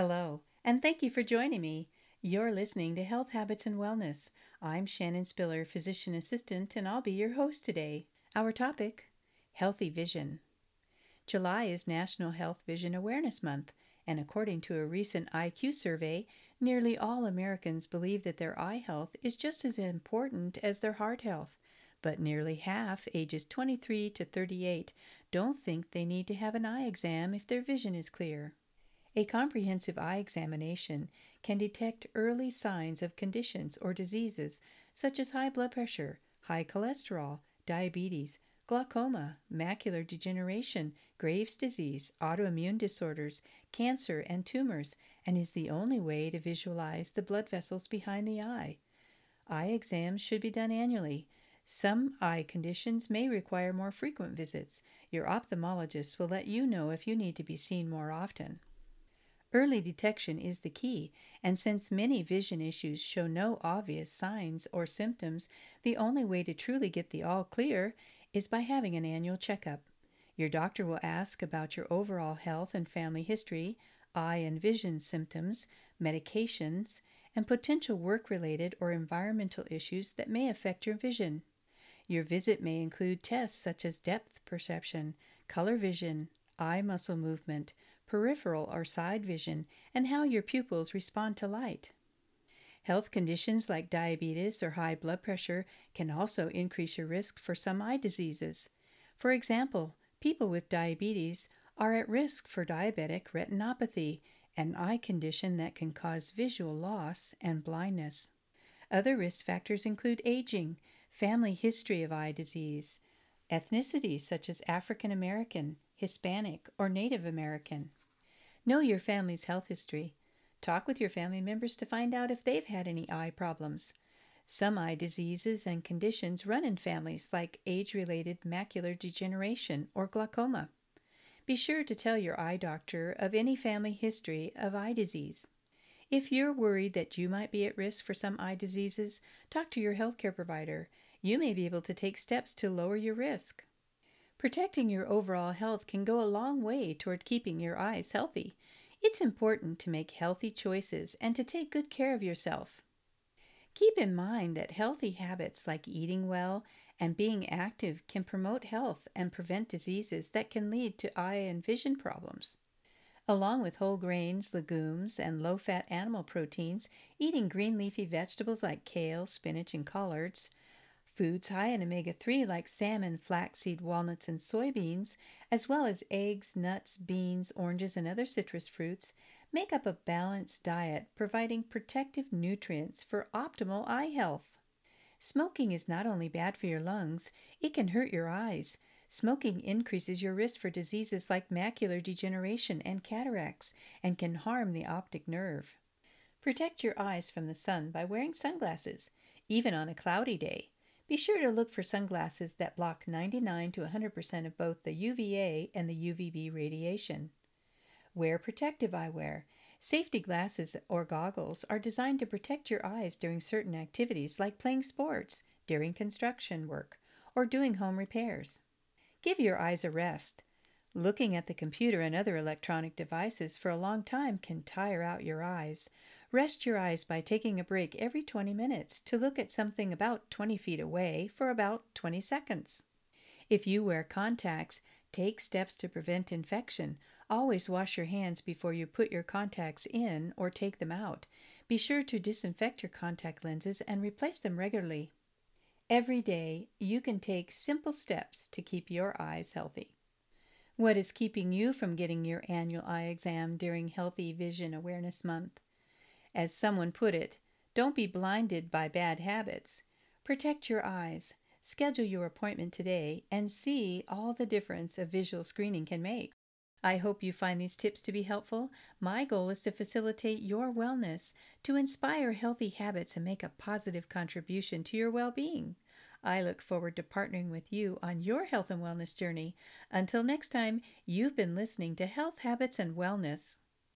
Hello, and thank you for joining me. You're listening to Health Habits and Wellness. I'm Shannon Spiller, physician assistant, and I'll be your host today. Our topic Healthy Vision. July is National Health Vision Awareness Month, and according to a recent IQ survey, nearly all Americans believe that their eye health is just as important as their heart health. But nearly half, ages 23 to 38, don't think they need to have an eye exam if their vision is clear. A comprehensive eye examination can detect early signs of conditions or diseases such as high blood pressure, high cholesterol, diabetes, glaucoma, macular degeneration, Graves' disease, autoimmune disorders, cancer, and tumors, and is the only way to visualize the blood vessels behind the eye. Eye exams should be done annually. Some eye conditions may require more frequent visits. Your ophthalmologist will let you know if you need to be seen more often. Early detection is the key, and since many vision issues show no obvious signs or symptoms, the only way to truly get the all clear is by having an annual checkup. Your doctor will ask about your overall health and family history, eye and vision symptoms, medications, and potential work related or environmental issues that may affect your vision. Your visit may include tests such as depth perception, color vision, eye muscle movement, peripheral or side vision, and how your pupils respond to light. Health conditions like diabetes or high blood pressure can also increase your risk for some eye diseases. For example, people with diabetes are at risk for diabetic retinopathy, an eye condition that can cause visual loss and blindness. Other risk factors include aging, family history of eye disease, ethnicity such as African American, Hispanic, or Native American. Know your family's health history. Talk with your family members to find out if they've had any eye problems. Some eye diseases and conditions run in families, like age related macular degeneration or glaucoma. Be sure to tell your eye doctor of any family history of eye disease. If you're worried that you might be at risk for some eye diseases, talk to your healthcare provider. You may be able to take steps to lower your risk. Protecting your overall health can go a long way toward keeping your eyes healthy. It's important to make healthy choices and to take good care of yourself. Keep in mind that healthy habits like eating well and being active can promote health and prevent diseases that can lead to eye and vision problems. Along with whole grains, legumes, and low fat animal proteins, eating green leafy vegetables like kale, spinach, and collards, Foods high in omega 3 like salmon, flaxseed, walnuts, and soybeans, as well as eggs, nuts, beans, oranges, and other citrus fruits, make up a balanced diet providing protective nutrients for optimal eye health. Smoking is not only bad for your lungs, it can hurt your eyes. Smoking increases your risk for diseases like macular degeneration and cataracts and can harm the optic nerve. Protect your eyes from the sun by wearing sunglasses, even on a cloudy day. Be sure to look for sunglasses that block 99 to 100% of both the UVA and the UVB radiation. Wear protective eyewear. Safety glasses or goggles are designed to protect your eyes during certain activities like playing sports, during construction work, or doing home repairs. Give your eyes a rest. Looking at the computer and other electronic devices for a long time can tire out your eyes. Rest your eyes by taking a break every 20 minutes to look at something about 20 feet away for about 20 seconds. If you wear contacts, take steps to prevent infection. Always wash your hands before you put your contacts in or take them out. Be sure to disinfect your contact lenses and replace them regularly. Every day, you can take simple steps to keep your eyes healthy. What is keeping you from getting your annual eye exam during Healthy Vision Awareness Month? As someone put it, don't be blinded by bad habits. Protect your eyes. Schedule your appointment today and see all the difference a visual screening can make. I hope you find these tips to be helpful. My goal is to facilitate your wellness, to inspire healthy habits, and make a positive contribution to your well being. I look forward to partnering with you on your health and wellness journey. Until next time, you've been listening to Health Habits and Wellness.